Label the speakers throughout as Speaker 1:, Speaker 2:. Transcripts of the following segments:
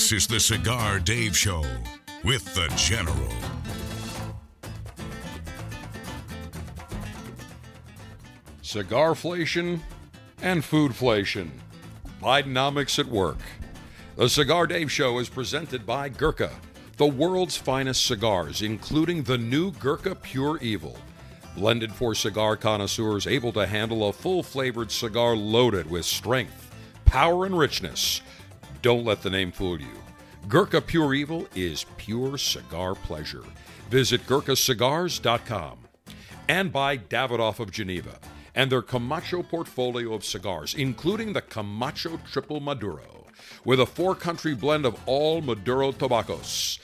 Speaker 1: This is the Cigar Dave Show with the General.
Speaker 2: Cigarflation and foodflation. Bidenomics at work. The Cigar Dave Show is presented by Gurkha, the world's finest cigars, including the new Gurkha Pure Evil. Blended for cigar connoisseurs able to handle a full flavored cigar loaded with strength, power, and richness. Don't let the name fool you. Gurkha Pure Evil is pure cigar pleasure. Visit GurkhaCigars.com. And by Davidoff of Geneva and their Camacho portfolio of cigars, including the Camacho Triple Maduro, with a four country blend of all Maduro tobaccos.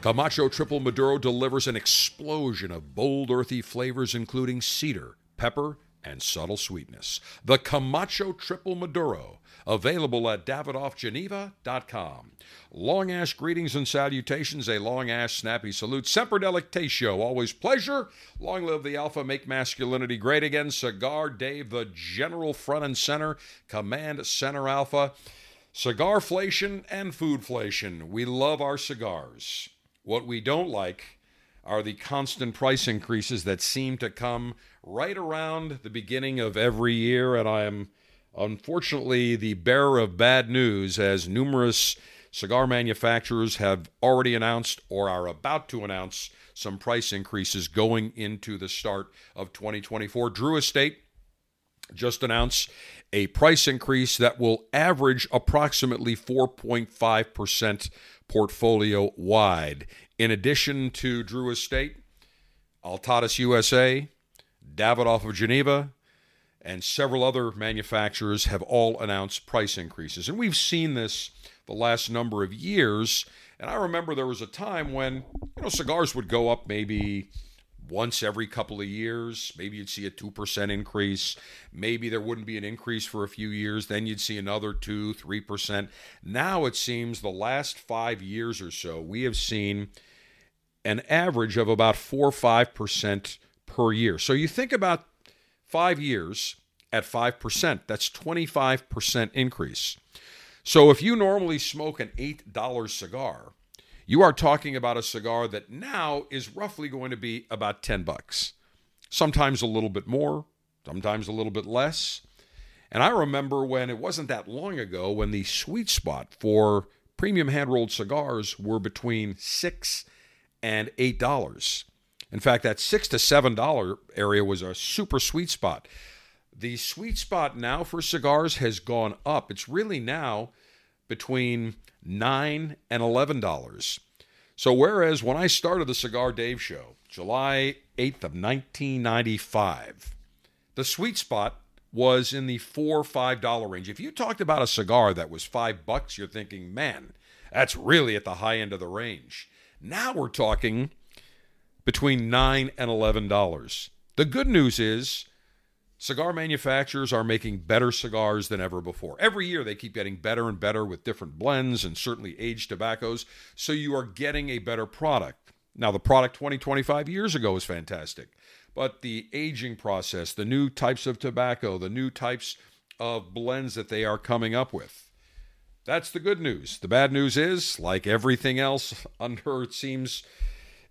Speaker 2: Camacho Triple Maduro delivers an explosion of bold, earthy flavors, including cedar, pepper, and subtle sweetness. The Camacho Triple Maduro, available at davidoffgeneva.com. Long ash greetings and salutations, a long ash snappy salute. Semper Delectatio, always pleasure. Long live the Alpha, make masculinity great again. Cigar Dave, the general front and center, command center Alpha. Cigarflation and foodflation. We love our cigars. What we don't like are the constant price increases that seem to come right around the beginning of every year, and I am unfortunately the bearer of bad news as numerous cigar manufacturers have already announced or are about to announce some price increases going into the start of 2024. Drew Estate just announced a price increase that will average approximately 4.5% portfolio wide. In addition to Drew Estate, Altadis USA, Davidoff of Geneva, and several other manufacturers have all announced price increases. And we've seen this the last number of years. And I remember there was a time when, you know, cigars would go up maybe once every couple of years. Maybe you'd see a 2% increase. Maybe there wouldn't be an increase for a few years. Then you'd see another 2 3%. Now it seems the last five years or so, we have seen an average of about 4 or 5% per year. So you think about five years at 5%, that's 25% increase. So if you normally smoke an $8 cigar, you are talking about a cigar that now is roughly going to be about 10 bucks. Sometimes a little bit more, sometimes a little bit less. And I remember when it wasn't that long ago when the sweet spot for premium hand rolled cigars were between 6 and $8. In fact, that 6 to $7 area was a super sweet spot. The sweet spot now for cigars has gone up. It's really now between 9 and $11. So whereas when I started the Cigar Dave show, July 8th of 1995, the sweet spot was in the 4 or $5 range. If you talked about a cigar that was 5 bucks, you're thinking, "Man, that's really at the high end of the range." Now we're talking between 9 and $11. The good news is cigar manufacturers are making better cigars than ever before. Every year they keep getting better and better with different blends and certainly aged tobaccos, so you are getting a better product. Now, the product 20, 25 years ago was fantastic, but the aging process, the new types of tobacco, the new types of blends that they are coming up with, that's the good news. The bad news is, like everything else under, it seems,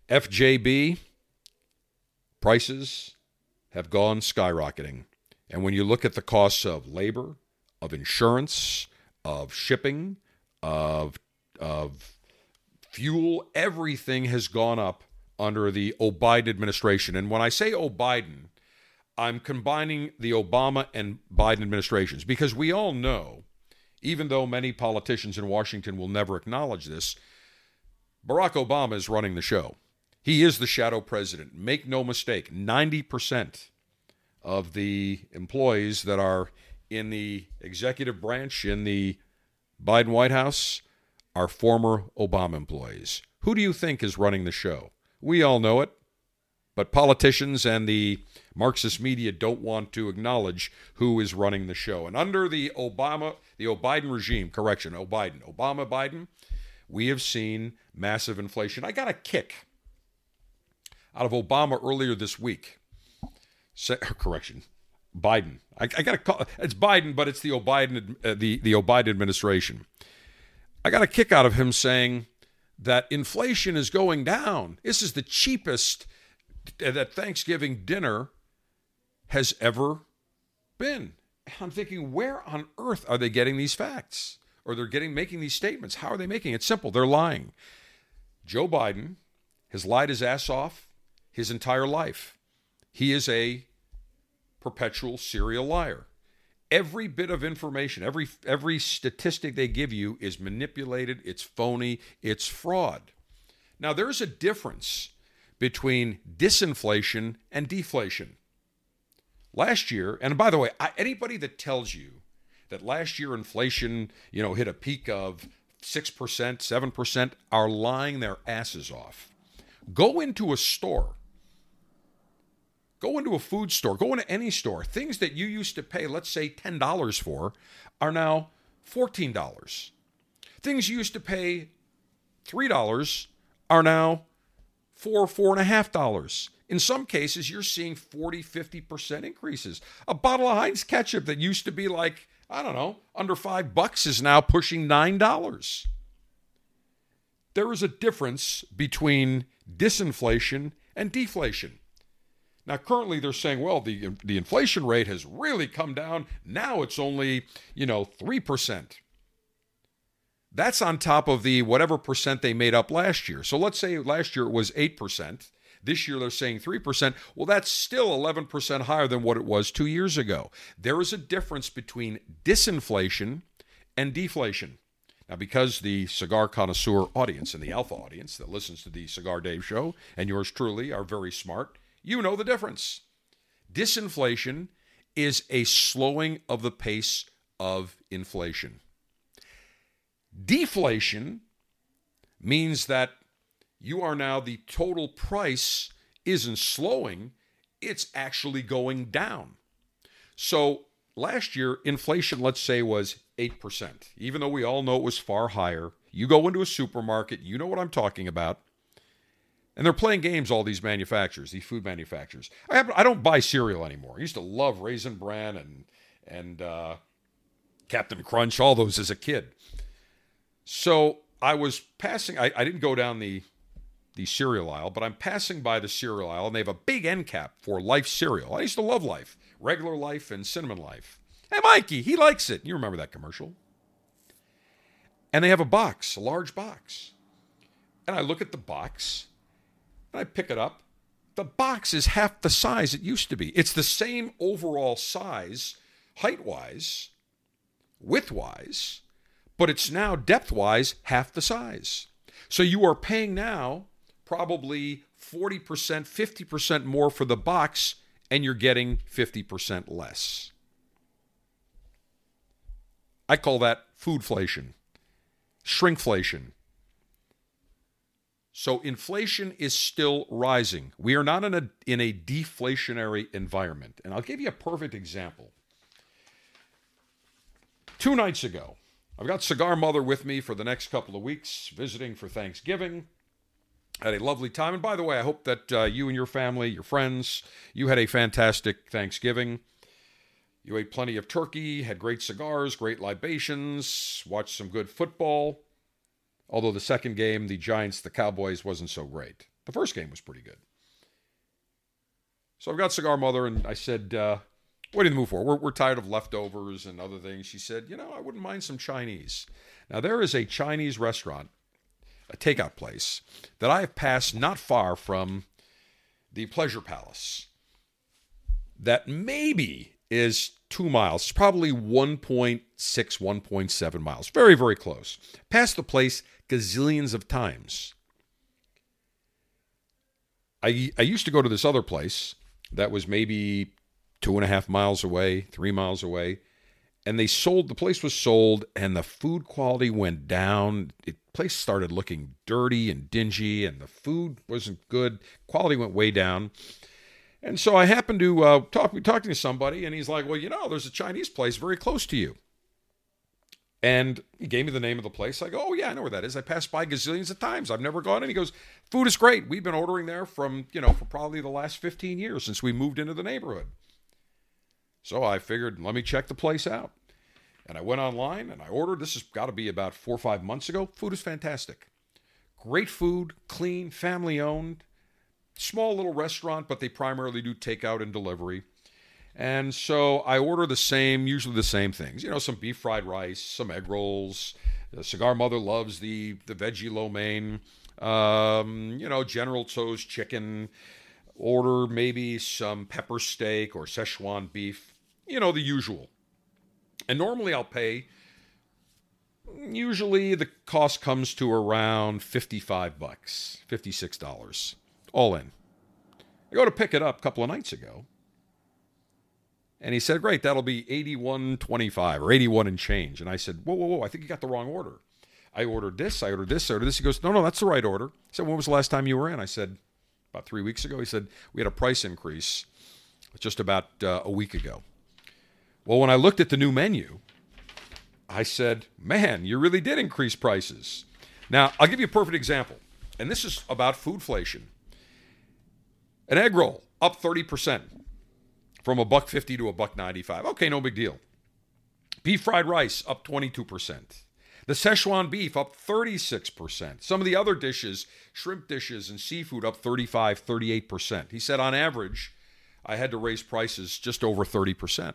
Speaker 2: FJB, prices have gone skyrocketing. And when you look at the costs of labor, of insurance, of shipping, of, of fuel, everything has gone up under the O'Biden administration. And when I say O'Biden, I'm combining the Obama and Biden administrations because we all know, even though many politicians in Washington will never acknowledge this, Barack Obama is running the show. He is the shadow president. Make no mistake, 90% of the employees that are in the executive branch in the Biden White House are former Obama employees. Who do you think is running the show? We all know it, but politicians and the Marxist media don't want to acknowledge who is running the show. And under the Obama, the O'Biden regime, correction, O'Biden, Obama Biden, we have seen massive inflation. I got a kick out of Obama earlier this week. Se- correction, Biden. I, I got to call it's Biden, but it's the O'Biden uh, the the O'Biden administration. I got a kick out of him saying that inflation is going down. This is the cheapest that Thanksgiving dinner has ever been. I'm thinking, where on earth are they getting these facts? Or they're getting making these statements. How are they making it? Simple. They're lying. Joe Biden has lied his ass off his entire life. He is a perpetual serial liar. Every bit of information, every every statistic they give you is manipulated, it's phony, it's fraud. Now there's a difference between disinflation and deflation. Last year, and by the way, I, anybody that tells you that last year inflation, you know, hit a peak of 6%, 7% are lying their asses off. Go into a store Go into a food store, go into any store. Things that you used to pay, let's say $10 for, are now $14. Things you used to pay $3 are now four, four and a half dollars. In some cases, you're seeing 40, 50% increases. A bottle of Heinz ketchup that used to be like, I don't know, under five bucks is now pushing $9. There is a difference between disinflation and deflation. Now, currently, they're saying, well, the the inflation rate has really come down. Now it's only you know three percent. That's on top of the whatever percent they made up last year. So let's say last year it was eight percent. This year they're saying 3%. Well, that's still 11% higher than what it was two years ago. There is a difference between disinflation and deflation. Now, because the cigar connoisseur audience and the alpha audience that listens to the Cigar Dave show and yours truly are very smart, you know the difference. Disinflation is a slowing of the pace of inflation. Deflation means that you are now the total price isn't slowing, it's actually going down. So last year, inflation, let's say, was 8%, even though we all know it was far higher. You go into a supermarket, you know what I'm talking about. And they're playing games, all these manufacturers, these food manufacturers. I, happen, I don't buy cereal anymore. I used to love Raisin Bran and, and uh, Captain Crunch, all those as a kid. So I was passing, I, I didn't go down the, the cereal aisle, but I'm passing by the cereal aisle, and they have a big end cap for Life cereal. I used to love Life, regular Life and Cinnamon Life. Hey, Mikey, he likes it. You remember that commercial? And they have a box, a large box. And I look at the box I pick it up. The box is half the size it used to be. It's the same overall size, height wise, width wise, but it's now depth wise half the size. So you are paying now probably 40%, 50% more for the box, and you're getting 50% less. I call that foodflation, shrinkflation. So inflation is still rising. We are not in a in a deflationary environment. And I'll give you a perfect example. Two nights ago, I've got Cigar Mother with me for the next couple of weeks, visiting for Thanksgiving. Had a lovely time. And by the way, I hope that uh, you and your family, your friends, you had a fantastic Thanksgiving. You ate plenty of turkey, had great cigars, great libations, watched some good football. Although the second game, the Giants, the Cowboys, wasn't so great. The first game was pretty good. So I've got Cigar Mother, and I said, uh, What do you move for? We're, we're tired of leftovers and other things. She said, You know, I wouldn't mind some Chinese. Now, there is a Chinese restaurant, a takeout place, that I have passed not far from the Pleasure Palace that maybe is two miles. Probably 1.6, 1.7 miles. Very, very close. Past the place gazillions of times. I, I used to go to this other place that was maybe two and a half miles away, three miles away, and they sold the place was sold, and the food quality went down. The place started looking dirty and dingy, and the food wasn't good. Quality went way down. And so I happened to uh, talk talking to somebody, and he's like, "Well, you know, there's a Chinese place very close to you." And he gave me the name of the place. I go, oh yeah, I know where that is. I passed by gazillions of times. I've never gone in. He goes, food is great. We've been ordering there from, you know, for probably the last 15 years since we moved into the neighborhood. So I figured, let me check the place out. And I went online and I ordered. This has got to be about four or five months ago. Food is fantastic. Great food, clean, family owned, small little restaurant, but they primarily do takeout and delivery. And so I order the same, usually the same things. You know, some beef fried rice, some egg rolls. The cigar mother loves the the veggie lo mein. Um, you know, General Tso's chicken. Order maybe some pepper steak or Szechuan beef. You know, the usual. And normally I'll pay. Usually the cost comes to around 55 bucks, $56 all in. I go to pick it up a couple of nights ago. And he said, Great, that'll be 81.25 or 81 and change. And I said, Whoa, whoa, whoa, I think you got the wrong order. I ordered this, I ordered this, I ordered this. He goes, No, no, that's the right order. I said, When was the last time you were in? I said, About three weeks ago. He said, We had a price increase just about uh, a week ago. Well, when I looked at the new menu, I said, Man, you really did increase prices. Now, I'll give you a perfect example. And this is about foodflation. An egg roll up 30% from a buck 50 to a buck 95. Okay, no big deal. Beef fried rice up 22%. The Szechuan beef up 36%. Some of the other dishes, shrimp dishes and seafood up 35, 38%. He said on average, I had to raise prices just over 30%.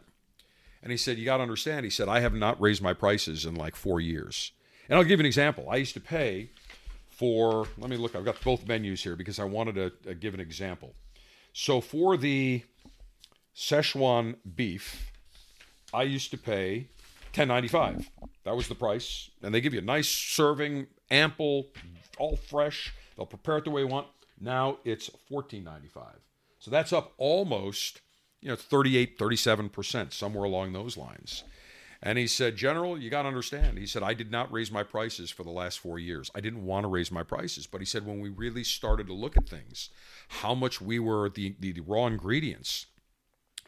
Speaker 2: And he said, You got to understand, he said, I have not raised my prices in like four years. And I'll give you an example. I used to pay for, let me look, I've got both menus here because I wanted to uh, give an example. So for the Szechuan beef, I used to pay 10.95. That was the price, and they give you a nice serving, ample, all fresh. They'll prepare it the way you want. Now it's 14.95. So that's up almost, you know, 38, 37%, somewhere along those lines. And he said, General, you got to understand. He said, I did not raise my prices for the last four years. I didn't want to raise my prices. But he said, when we really started to look at things, how much we were, the, the, the raw ingredients,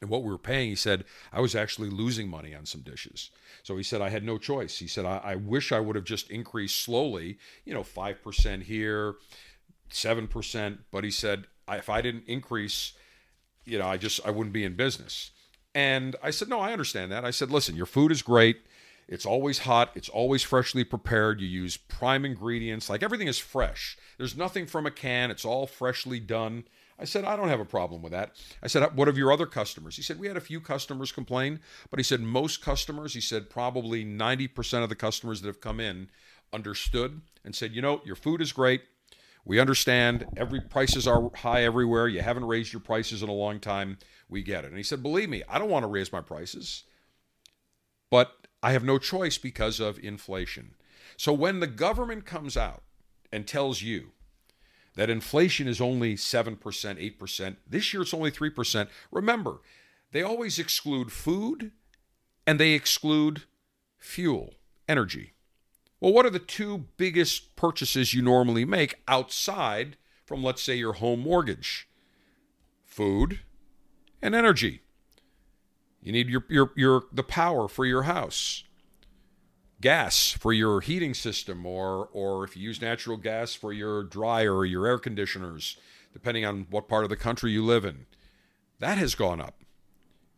Speaker 2: and what we were paying, he said, I was actually losing money on some dishes. So he said, I had no choice. He said, I, I wish I would have just increased slowly, you know, 5% here, 7%. But he said, if I didn't increase, you know, I just, I wouldn't be in business. And I said, no, I understand that. I said, listen, your food is great. It's always hot. It's always freshly prepared. You use prime ingredients. Like everything is fresh. There's nothing from a can. It's all freshly done. I said, I don't have a problem with that. I said, what of your other customers? He said, we had a few customers complain, but he said, most customers, he said, probably 90% of the customers that have come in understood and said, you know, your food is great. We understand every prices are high everywhere. You haven't raised your prices in a long time. We get it. And he said, believe me, I don't want to raise my prices, but I have no choice because of inflation. So when the government comes out and tells you that inflation is only 7%, 8%. This year it's only 3%. Remember, they always exclude food and they exclude fuel, energy. Well, what are the two biggest purchases you normally make outside from, let's say, your home mortgage? Food and energy. You need your, your, your, the power for your house gas for your heating system or or if you use natural gas for your dryer or your air conditioners depending on what part of the country you live in. That has gone up.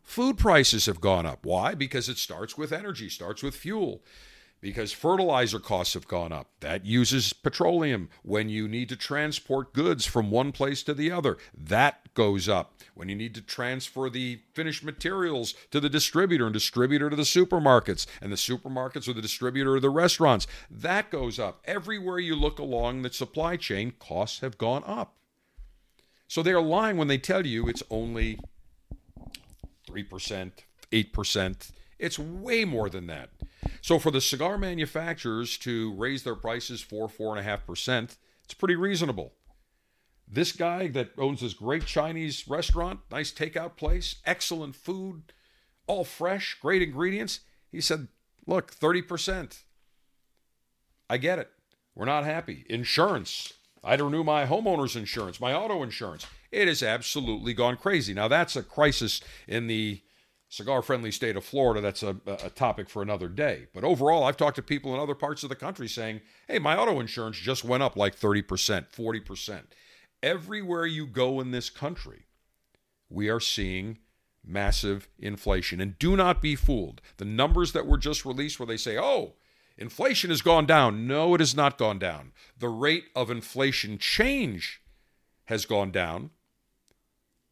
Speaker 2: Food prices have gone up. Why? Because it starts with energy starts with fuel because fertilizer costs have gone up. That uses petroleum. When you need to transport goods from one place to the other, that goes up. When you need to transfer the finished materials to the distributor and distributor to the supermarkets, and the supermarkets or the distributor to the restaurants, that goes up. Everywhere you look along the supply chain, costs have gone up. So they're lying when they tell you it's only 3%, 8%. It's way more than that. So for the cigar manufacturers to raise their prices four, four and a half percent, it's pretty reasonable. This guy that owns this great Chinese restaurant, nice takeout place, excellent food, all fresh, great ingredients, he said, look, 30%. I get it. We're not happy. Insurance. I had to renew my homeowner's insurance, my auto insurance. It has absolutely gone crazy. Now, that's a crisis in the cigar friendly state of Florida, that's a, a topic for another day. But overall, I've talked to people in other parts of the country saying, hey, my auto insurance just went up like 30%, 40%. Everywhere you go in this country, we are seeing massive inflation. And do not be fooled. The numbers that were just released, where they say, oh, inflation has gone down. No, it has not gone down. The rate of inflation change has gone down.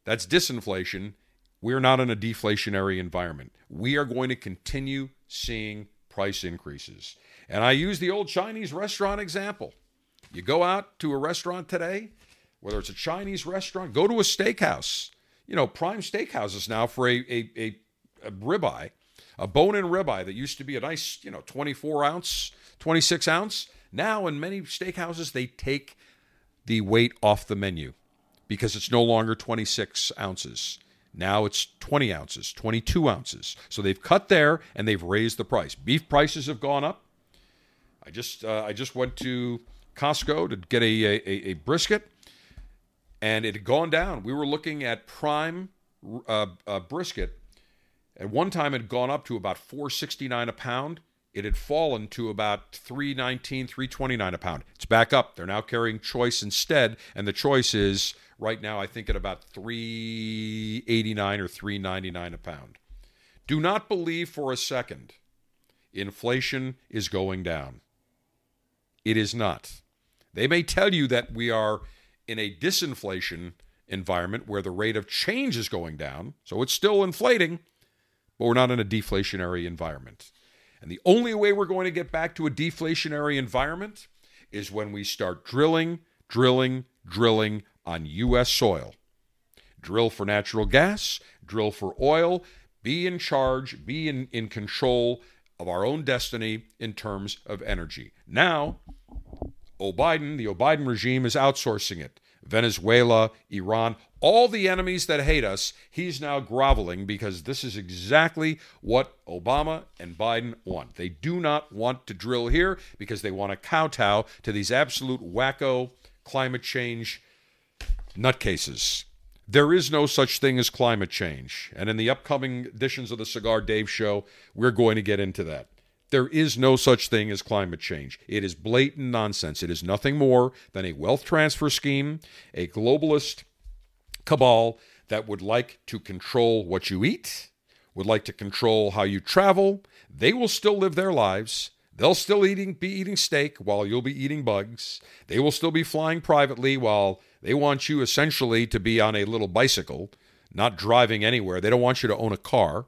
Speaker 2: That's disinflation. We're not in a deflationary environment. We are going to continue seeing price increases. And I use the old Chinese restaurant example. You go out to a restaurant today, whether it's a Chinese restaurant, go to a steakhouse. You know, prime steakhouses now for a, a, a, a ribeye, a bone in ribeye that used to be a nice, you know, 24 ounce, 26 ounce. Now, in many steakhouses, they take the weight off the menu because it's no longer 26 ounces. Now it's 20 ounces, 22 ounces. So they've cut there and they've raised the price. Beef prices have gone up. I just uh, I just went to Costco to get a, a, a brisket, and it had gone down. We were looking at prime uh, uh, brisket. At one time, it had gone up to about 469 a pound. It had fallen to about 319, 329 a pound. It's back up. They're now carrying choice instead, and the choice is right now, I think, at about 389 or 399 a pound. Do not believe for a second inflation is going down. It is not. They may tell you that we are in a disinflation environment where the rate of change is going down, so it's still inflating, but we're not in a deflationary environment. And the only way we're going to get back to a deflationary environment is when we start drilling, drilling, drilling on U.S. soil. Drill for natural gas, drill for oil, be in charge, be in, in control of our own destiny in terms of energy. Now, O'Biden, the O'Biden regime is outsourcing it. Venezuela, Iran, all the enemies that hate us, he's now groveling because this is exactly what Obama and Biden want. They do not want to drill here because they want to kowtow to these absolute wacko climate change nutcases. There is no such thing as climate change. And in the upcoming editions of the Cigar Dave Show, we're going to get into that. There is no such thing as climate change. It is blatant nonsense. It is nothing more than a wealth transfer scheme, a globalist cabal that would like to control what you eat, would like to control how you travel. They will still live their lives. They'll still eating be eating steak while you'll be eating bugs. They will still be flying privately while they want you essentially to be on a little bicycle, not driving anywhere. They don't want you to own a car.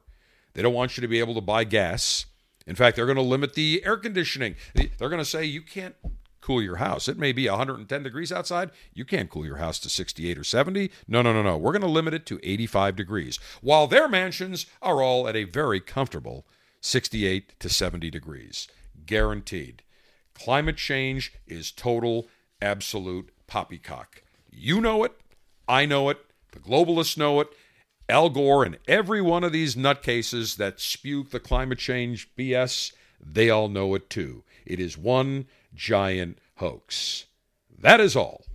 Speaker 2: They don't want you to be able to buy gas. In fact, they're going to limit the air conditioning. They're going to say you can't cool your house. It may be 110 degrees outside. You can't cool your house to 68 or 70. No, no, no, no. We're going to limit it to 85 degrees, while their mansions are all at a very comfortable 68 to 70 degrees. Guaranteed. Climate change is total, absolute poppycock. You know it. I know it. The globalists know it. Al Gore and every one of these nutcases that spew the climate change BS, they all know it too. It is one giant hoax. That is all.